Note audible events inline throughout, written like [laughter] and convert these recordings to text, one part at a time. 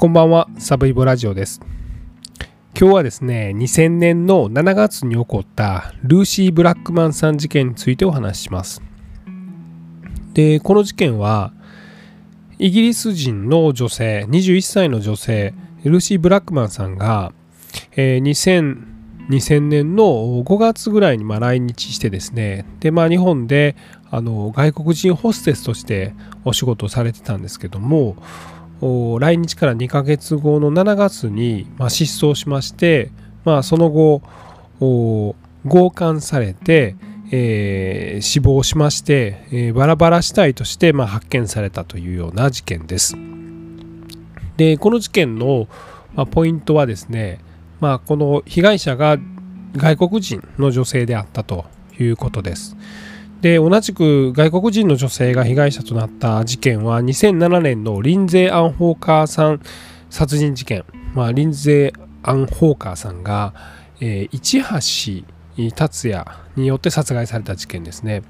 こんばんは、サブイボラジオです。今日はですね、2000年の7月に起こったルーシー・ブラックマンさん事件についてお話しします。で、この事件は、イギリス人の女性、21歳の女性、ルーシー・ブラックマンさんが、えー2000 2000年の5月ぐらいにま来日してですねで、まあ、日本であの外国人ホステスとしてお仕事をされてたんですけども来日から2ヶ月後の7月に、まあ、失踪しまして、まあ、その後強姦されて、えー死亡しまして、えーバラバラ死体として、まあ、発見されたというような事件です。でこの事件の、まあ、ポイントはですね、まあ、この被害者が外国人の女性であったということです。で同じく外国人の女性が被害者となった事件は2007年のリンゼー・アン・ホーカーさん殺人事件、まあ、リンゼー・アン・ホーカーさんが、えー市橋達也によって殺害された事件ですね。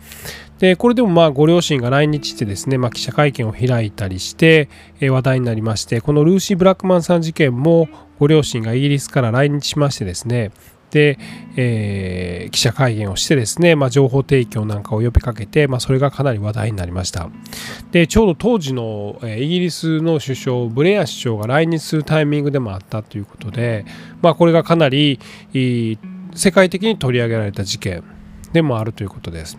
でこれでもまあご両親が来日してですね、まあ、記者会見を開いたりして、えー話題になりましてこのルーシー・ブラックマンさん事件もご両親がイギリスから来日しましてですねで、えー記者会見をしてですね、まあ、情報提供なんかを呼びかけて、まあ、それがかなり話題になりました。でちょうど当時の、えイギリスの首相ブレア首相が来日するタイミングでもあったということで、まあ、これがかなり世界的に取り上げられた事件でもあるということです。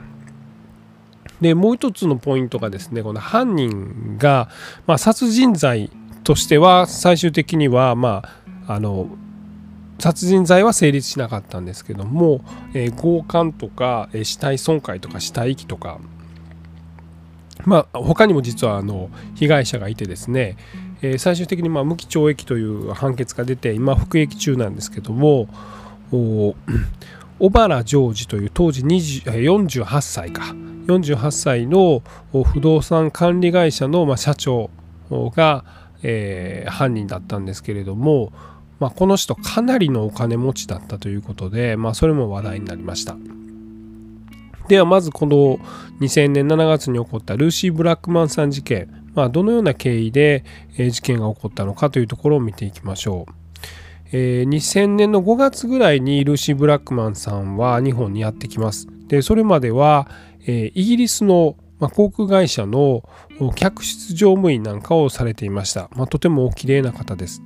でもう一つのポイントがですねこの犯人が、まあ、殺人罪としては最終的にはまああの殺人罪は成立しなかったんですけども、えー強姦とか、えー死体損壊とか死体遺棄とかまあ他にも実はあの被害者がいてですね、えー最終的にまあ無期懲役という判決が出て今服役中なんですけども [clears throat] 小原ジョージという当時20 48歳か。48歳の不動産管理会社のまあ社長が、えー犯人だったんですけれども、まあ、この人かなりのお金持ちだったということで、まあ、それも話題になりましたではまずこの2000年7月に起こったルーシー・ブラックマンさん事件、まあ、どのような経緯で事件が起こったのかというところを見ていきましょうえ2000年の5月ぐらいにルーシー・ブラックマンさんは日本にやってきます。でそれまでは、えイギリスの、ま、航空会社の客室乗務員なんかをされていました。まあ、とてもお綺麗な方です。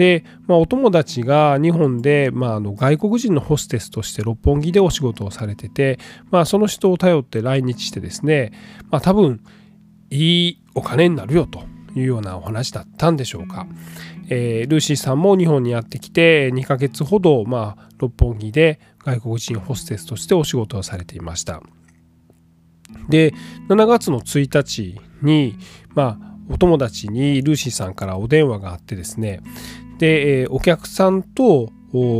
で、まあ、お友達が日本で、まあ、あの外国人のホステスとして六本木でお仕事をされてて、まあ、その人を頼って来日してですね、まあ、多分いいお金になるよというようなお話だったんでしょうか。えールーシーさんも日本にやってきて2ヶ月ほど、まあ、六本木で外国人ホステスとしてお仕事をされていました。で7月の1日に、まあ、お友達にルーシーさんからお電話があってですねで、えお客さんと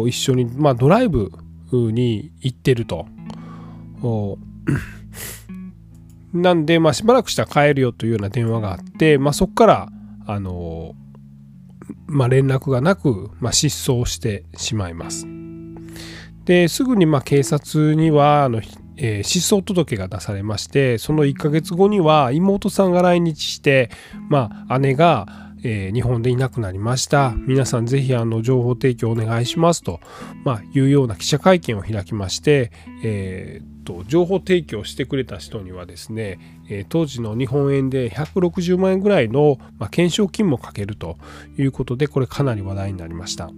一緒に、まあ、ドライブに行ってると。[coughs] なんで、まあ、しばらくしたら帰るよというような電話があって、まあ、そこからあのまあ、連絡がなく、まあ、失踪してしまいます。ですぐにまあ警察にはあの、えー失踪届が出されましてその1ヶ月後には妹さんが来日して、まあ、姉が、えー日本でいなくなりました。皆さんぜひあの情報提供お願いしますと、まあ、いうような記者会見を開きまして、えーと情報提供してくれた人にはですね、えー当時の日本円で160万円ぐらいの、まあ、懸賞金もかけるということでこれかなり話題になりました。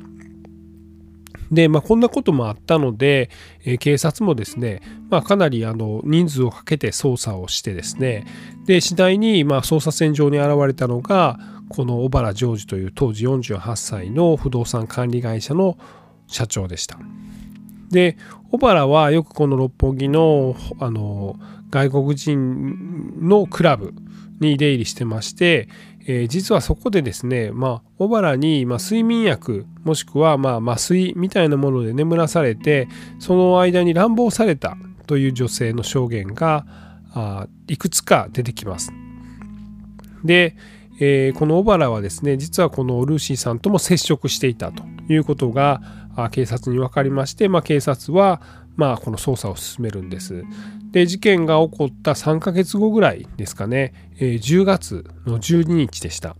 で、まあ、こんなこともあったので、えー警察もですね、まあ、かなりあの人数をかけて捜査をしてですね。で次第にま捜査線上に現れたのがこの小原ジョージという当時48歳の不動産管理会社の社長でした。で小原はよくこの六本木のあの外国人のクラブに出入りしてまして、えー実はそこでですね、まあ、小原に、まあ、睡眠薬もしくは、まあ、麻酔みたいなもので眠らされてその間に乱暴されたという女性の証言があいくつか出てきます。で、えーこの小原はですね実はこのルーシーさんとも接触していたということが警察に分かりまして、まあ、警察は、まあ、この捜査を進めるんです。で事件が起こった3ヶ月後ぐらいですかね、えー10月の12日でした。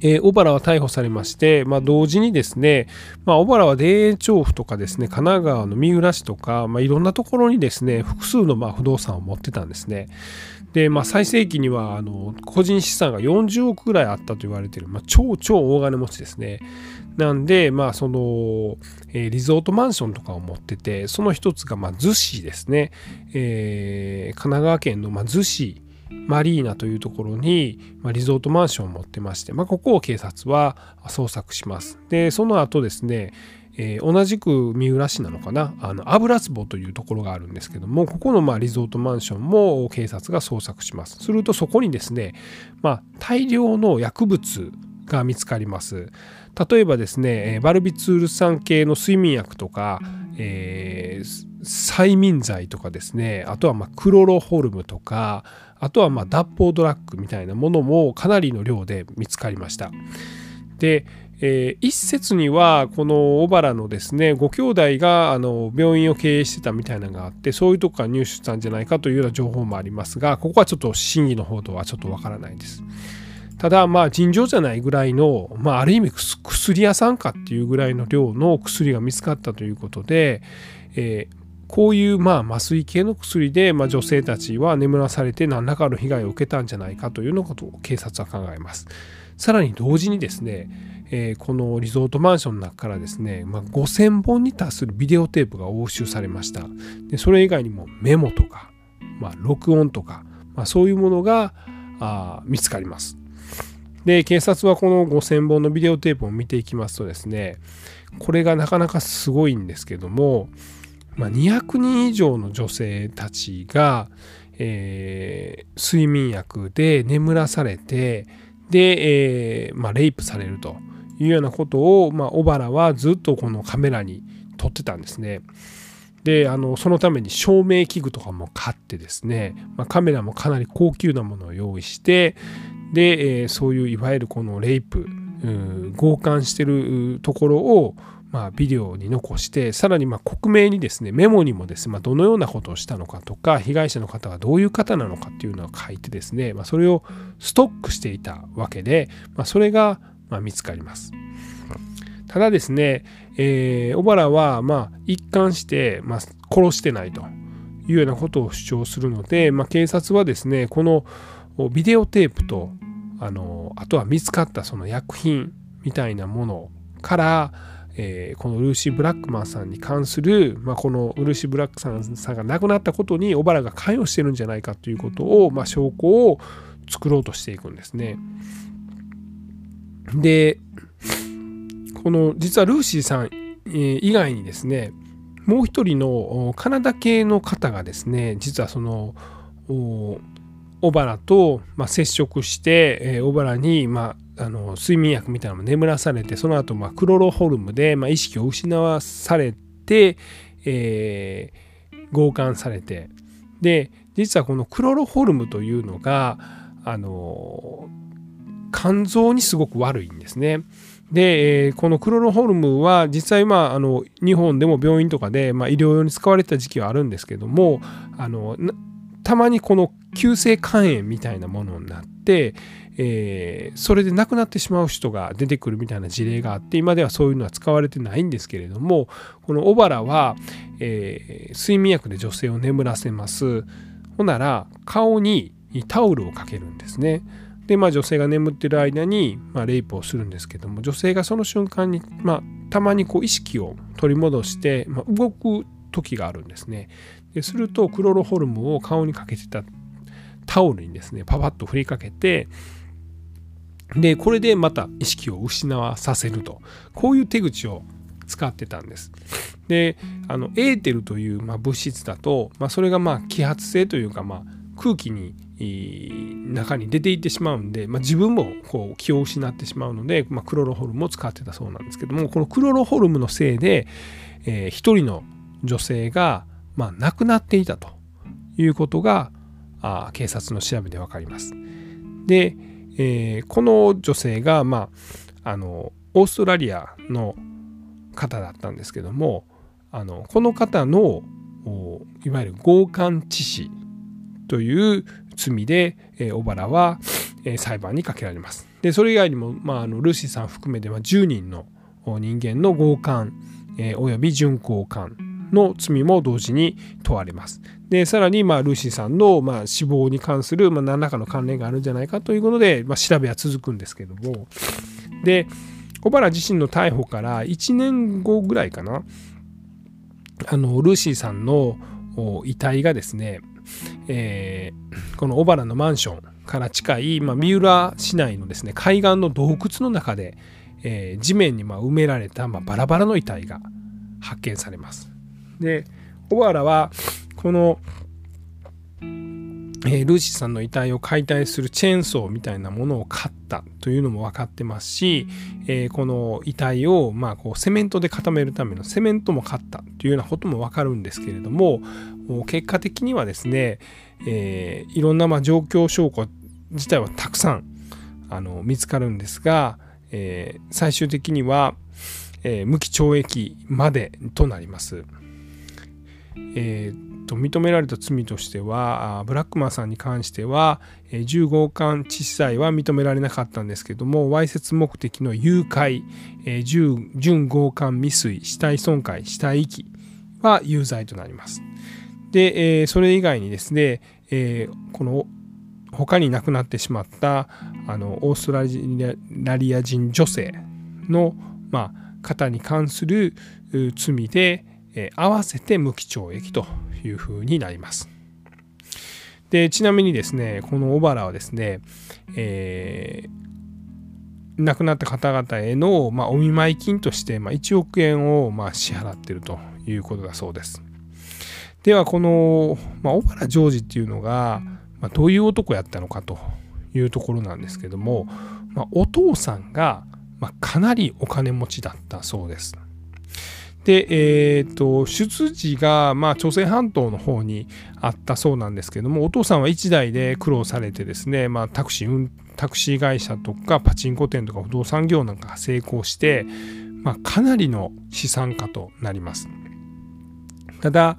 えー、小原は逮捕されまして、まあ、同時にですね、まあ、小原は田園調布とかですね、神奈川の三浦市とか、まあ、いろんなところにですね、複数のま不動産を持ってたんですね。で、まあ、最盛期にはあの個人資産が40億ぐらいあったと言われている、まあ、超超大金持ちですね。なんで、まあ、その、えー、リゾートマンションとかを持ってて、その一つが、まあ、逗子ですね。えー、神奈川県の、まあ、逗子マリーナというところに、まあ、リゾートマンションを持ってまして、まあ、ここを警察は捜索します。で、その後ですね、えー、同じく三浦市なのかな？あの油壺というところがあるんですけどもここのまあリゾートマンションも警察が捜索します。するとそこにですね、まあ、大量の薬物が見つかります。例えばですねバルビツール酸系の睡眠薬とか、えー、催眠剤とかですねあとはまクロロホルムとかあとはま脱法ドラッグみたいなものもかなりの量で見つかりました。でえー、一説にはこの小原のですねご兄弟があの病院を経営してたみたいなのがあってそういうとこから入手したんじゃないかというような情報もありますがここはちょっと真偽の方とはちょっとわからないです。ただまあ尋常じゃないぐらいの、まあ、ある意味薬屋さんかっていうぐらいの量の薬が見つかったということで、えー、こういうまあ麻酔系の薬で、まあ、女性たちは眠らされて何らかの被害を受けたんじゃないかというようなことを警察は考えます。さらに同時にですねえー、このリゾートマンションの中からですね、まあ、5000本に達するビデオテープが押収されました。でそれ以外にもメモとか、まあ、録音とか、まあ、そういうものがあ見つかります。で警察はこの5000本のビデオテープを見ていきますとですねこれがなかなかすごいんですけども、まあ、200人以上の女性たちが、えー、睡眠薬で眠らされてで、えーまあ、レイプされるというようなことを、まあ、小原はずっとこのカメラに撮ってたんですね。であのそのために照明器具とかも買ってですね、まあ、カメラもかなり高級なものを用意してで、えー、そういういわゆるこのレイプ強姦してるところを、まあ、ビデオに残してさらにまあ克明にですねメモにもですね、まあ、どのようなことをしたのかとか被害者の方がどういう方なのかっていうのを書いてですね、まあ、それをストックしていたわけで、まあ、それがま見つかります。ただですね、えー、小原はまあ一貫して、まあ、殺してないというようなことを主張するので、まあ、警察はですねこのビデオテープとあのあとは見つかったその薬品みたいなものから、えー、このルーシー・ブラックマンさんに関する、まあ、このルーシー・ブラックさんさんが亡くなったことに小原が関与してるんじゃないかということを、まあ、証拠を作ろうとしていくんですね。で、この実はルーシーさん以外にですね、もう一人のカナダ系の方がですね、実はその小原と、まあ、接触して、小原に、まあ、あの睡眠薬みたいなのも眠らされてその後、まクロロホルムで、ま、意識を失わされて、えー、強姦されてで実はこのクロロホルムというのがあの肝臓にすごく悪いんですね。で、え、このクロロホルムは実際、まあ、あの日本でも病院とかで、ま、医療用に使われてた時期はあるんですけどもあのたまにこの急性肝炎みたいなものになって、えー、それで亡くなってしまう人が出てくるみたいな事例があって今ではそういうのは使われてないんですけれどもこの小原は、えー、睡眠薬で女性を眠らせますほなら顔にタオルをかけるんですね。で、まあ、女性が眠ってる間に、まあ、レイプをするんですけども女性がその瞬間に、まあ、たまにこう意識を取り戻して、まあ、動く時があるんですね。でするとクロロホルムを顔にかけてたタオルにですねパパッと振りかけてでこれでまた意識を失わさせるとこういう手口を使ってたんです。であのエーテルという、まあ、物質だと、まあ、それがまあ揮発性というか、まあ、空気に中に出ていってしまうんで、まあ、自分もこう気を失ってしまうので、まあ、クロロホルムを使ってたそうなんですけどもこのクロロホルムのせいで、えー、一人の女性が、まあ、亡くなっていたということがあ警察の調べで分かります。で、えー、この女性が、まあ、あのオーストラリアの方だったんですけどもあのこの方のいわゆる強姦致死という罪で、え小原は、え裁判にかけられます。でそれ以外にも、まあ、あのルーシーさん含めては10人の人間の強姦、えー、および準交換の罪も同時に問われます。でさらに、まあ、ルーシーさんの、まあ、死亡に関する、まあ、何らかの関連があるんじゃないかということで、まあ、調べは続くんですけどもで小原自身の逮捕から1年後ぐらいかなあのルーシーさんの遺体がですね、えー、この小原のマンションから近い、まあ、三浦市内のですね海岸の洞窟の中で、えー、地面にま埋められた、まあ、バラバラの遺体が発見されます。で小原はこのえー、ルーシーさんの遺体を解体するチェーンソーみたいなものを買ったというのも分かってますし、えー、この遺体をまあこうセメントで固めるためのセメントも買ったというようなことも分かるんですけれども結果的にはですね、えー、いろんなまあ状況証拠自体はたくさんあの見つかるんですが、え、最終的には、え、無期懲役までとなります。えーと認められた罪としてはブラックマンさんに関しては15巻致死罪は認められなかったんですけどもわいせつ目的の誘拐準強姦未遂死体損壊死体遺棄は有罪となります。でそれ以外にですねこの他に亡くなってしまったあのオーストラリア人女性の、まあ、方に関する罪でえ合わせて無期懲役というふうになります。でちなみにですねこの小原はですね、えー、亡くなった方々への、まあ、お見舞い金として、まあ、1億円を、まあ、支払っているということだそうです。ではこの、まあ、小原ジョージっていうのが、まあ、どういう男やったのかというところなんですけども、まあ、お父さんが、まあ、かなりお金持ちだったそうです。で、えーと、出自が、まあ、朝鮮半島の方にあったそうなんですけどもお父さんは1台で苦労されてですね、まあ、タクシータクシー会社とかパチンコ店とか不動産業なんかが成功して、まあ、かなりの資産家となります。ただ、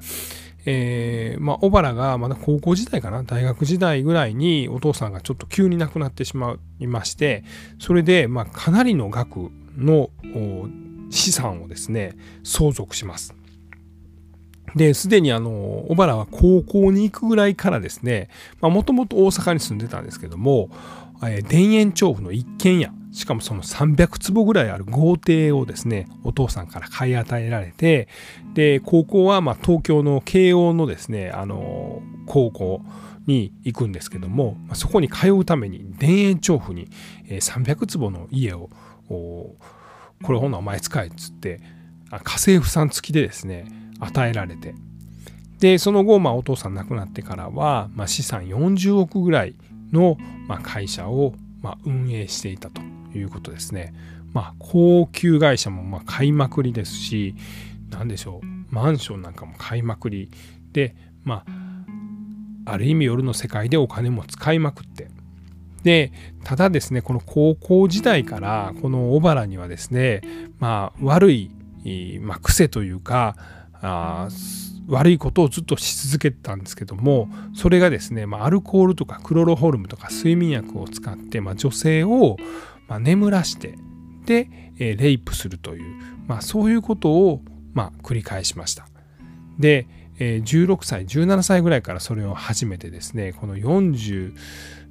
えーまあ、小原がまだ高校時代かな大学時代ぐらいにお父さんがちょっと急に亡くなってしまいましてそれでまあかなりの額の資産をですね相続します。で、すでにあの、小原は高校に行くぐらいからですね、もともと大阪に住んでたんですけども、えー、田園調布の一軒家、しかもその300坪ぐらいある豪邸をですね、お父さんから買い与えられて、で、高校はま東京の慶応のですね、あの、高校に行くんですけども、そこに通うために田園調布に300坪の家を、これほんなお前使えっつって家政婦さん付きでですね与えられてでその後、まあ、お父さん亡くなってからは、まあ、資産40億ぐらいの、まあ、会社を、まあ、運営していたということですね。まあ、高級会社もまあ買いまくりですし何でしょうマンションなんかも買いまくりでまあある意味夜の世界でお金も使いまくってでただですねこの高校時代からこの小原にはですねまあ悪い、まあ、癖というかあ悪いことをずっとし続けてたんですけどもそれがですね、まあ、アルコールとかクロロホルムとか睡眠薬を使って、まあ、女性を、まあ、眠らしてで、え、レイプするという、まあ、そういうことを、ま、繰り返しました。で、え、16歳17歳ぐらいからそれを始めてですねこの40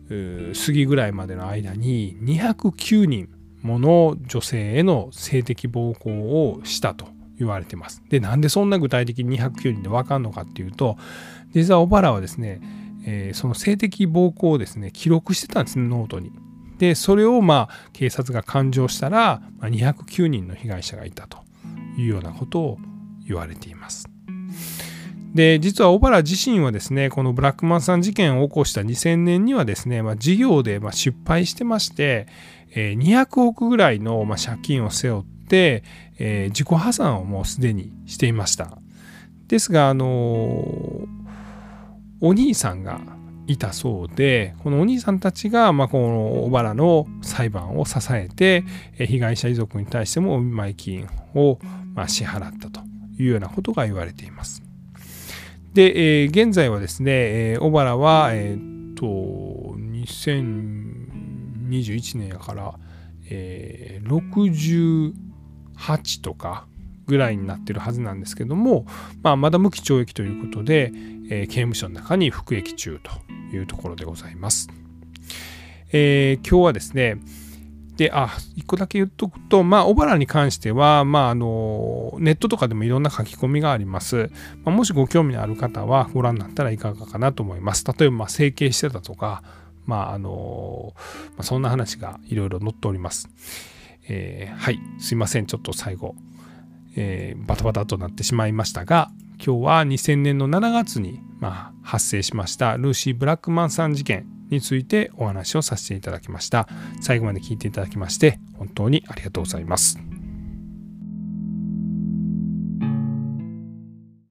過ぎぐらいまでの間に209人もの女性への性的暴行をしたと言われてます。でなんでそんな具体的に209人で分かんのかっていうと実は小原はですね、えー、その性的暴行をですね記録してたんですねノートに。でそれをまあ警察が勘定したら、まあ、209人の被害者がいたというようなことを言われています。で実は小原自身はですねこのブラックマンさん事件を起こした2000年にはですね、まあ、事業でま失敗してまして、え200億ぐらいのま借金を背負って、え自己破産をもうすでにしていましたですがあのお兄さんがいたそうでこのお兄さんたちが、まあ、この小原の裁判を支えて被害者遺族に対してもお見舞い金を、ま支払ったというようなことが言われています。で、えー、現在はですね、えー、小原は、えー、っと、2021年やから、えー、68とかぐらいになってるはずなんですけども、まあ、まだ無期懲役ということで、えー、刑務所の中に服役中というところでございます。えー、今日はですね、で、あ、一個だけ言っとくと、まあ、小原に関しては、まあ、あの、ネットとかでもいろんな書き込みがあります。まあ、もしご興味のある方はご覧になったらいかがかなと思います。例えば、整形してたとか、まあ、あの、まあ、そんな話がいろいろ載っております。えー、はい、すいません、ちょっと最後、えー、バタバタとなってしまいましたが、今日は2000年の7月に、まあ、発生しましたルーシー・ブラックマンさん事件についてお話をさせていただきました。最後まで聞いていただきまして本当にありがとうございます。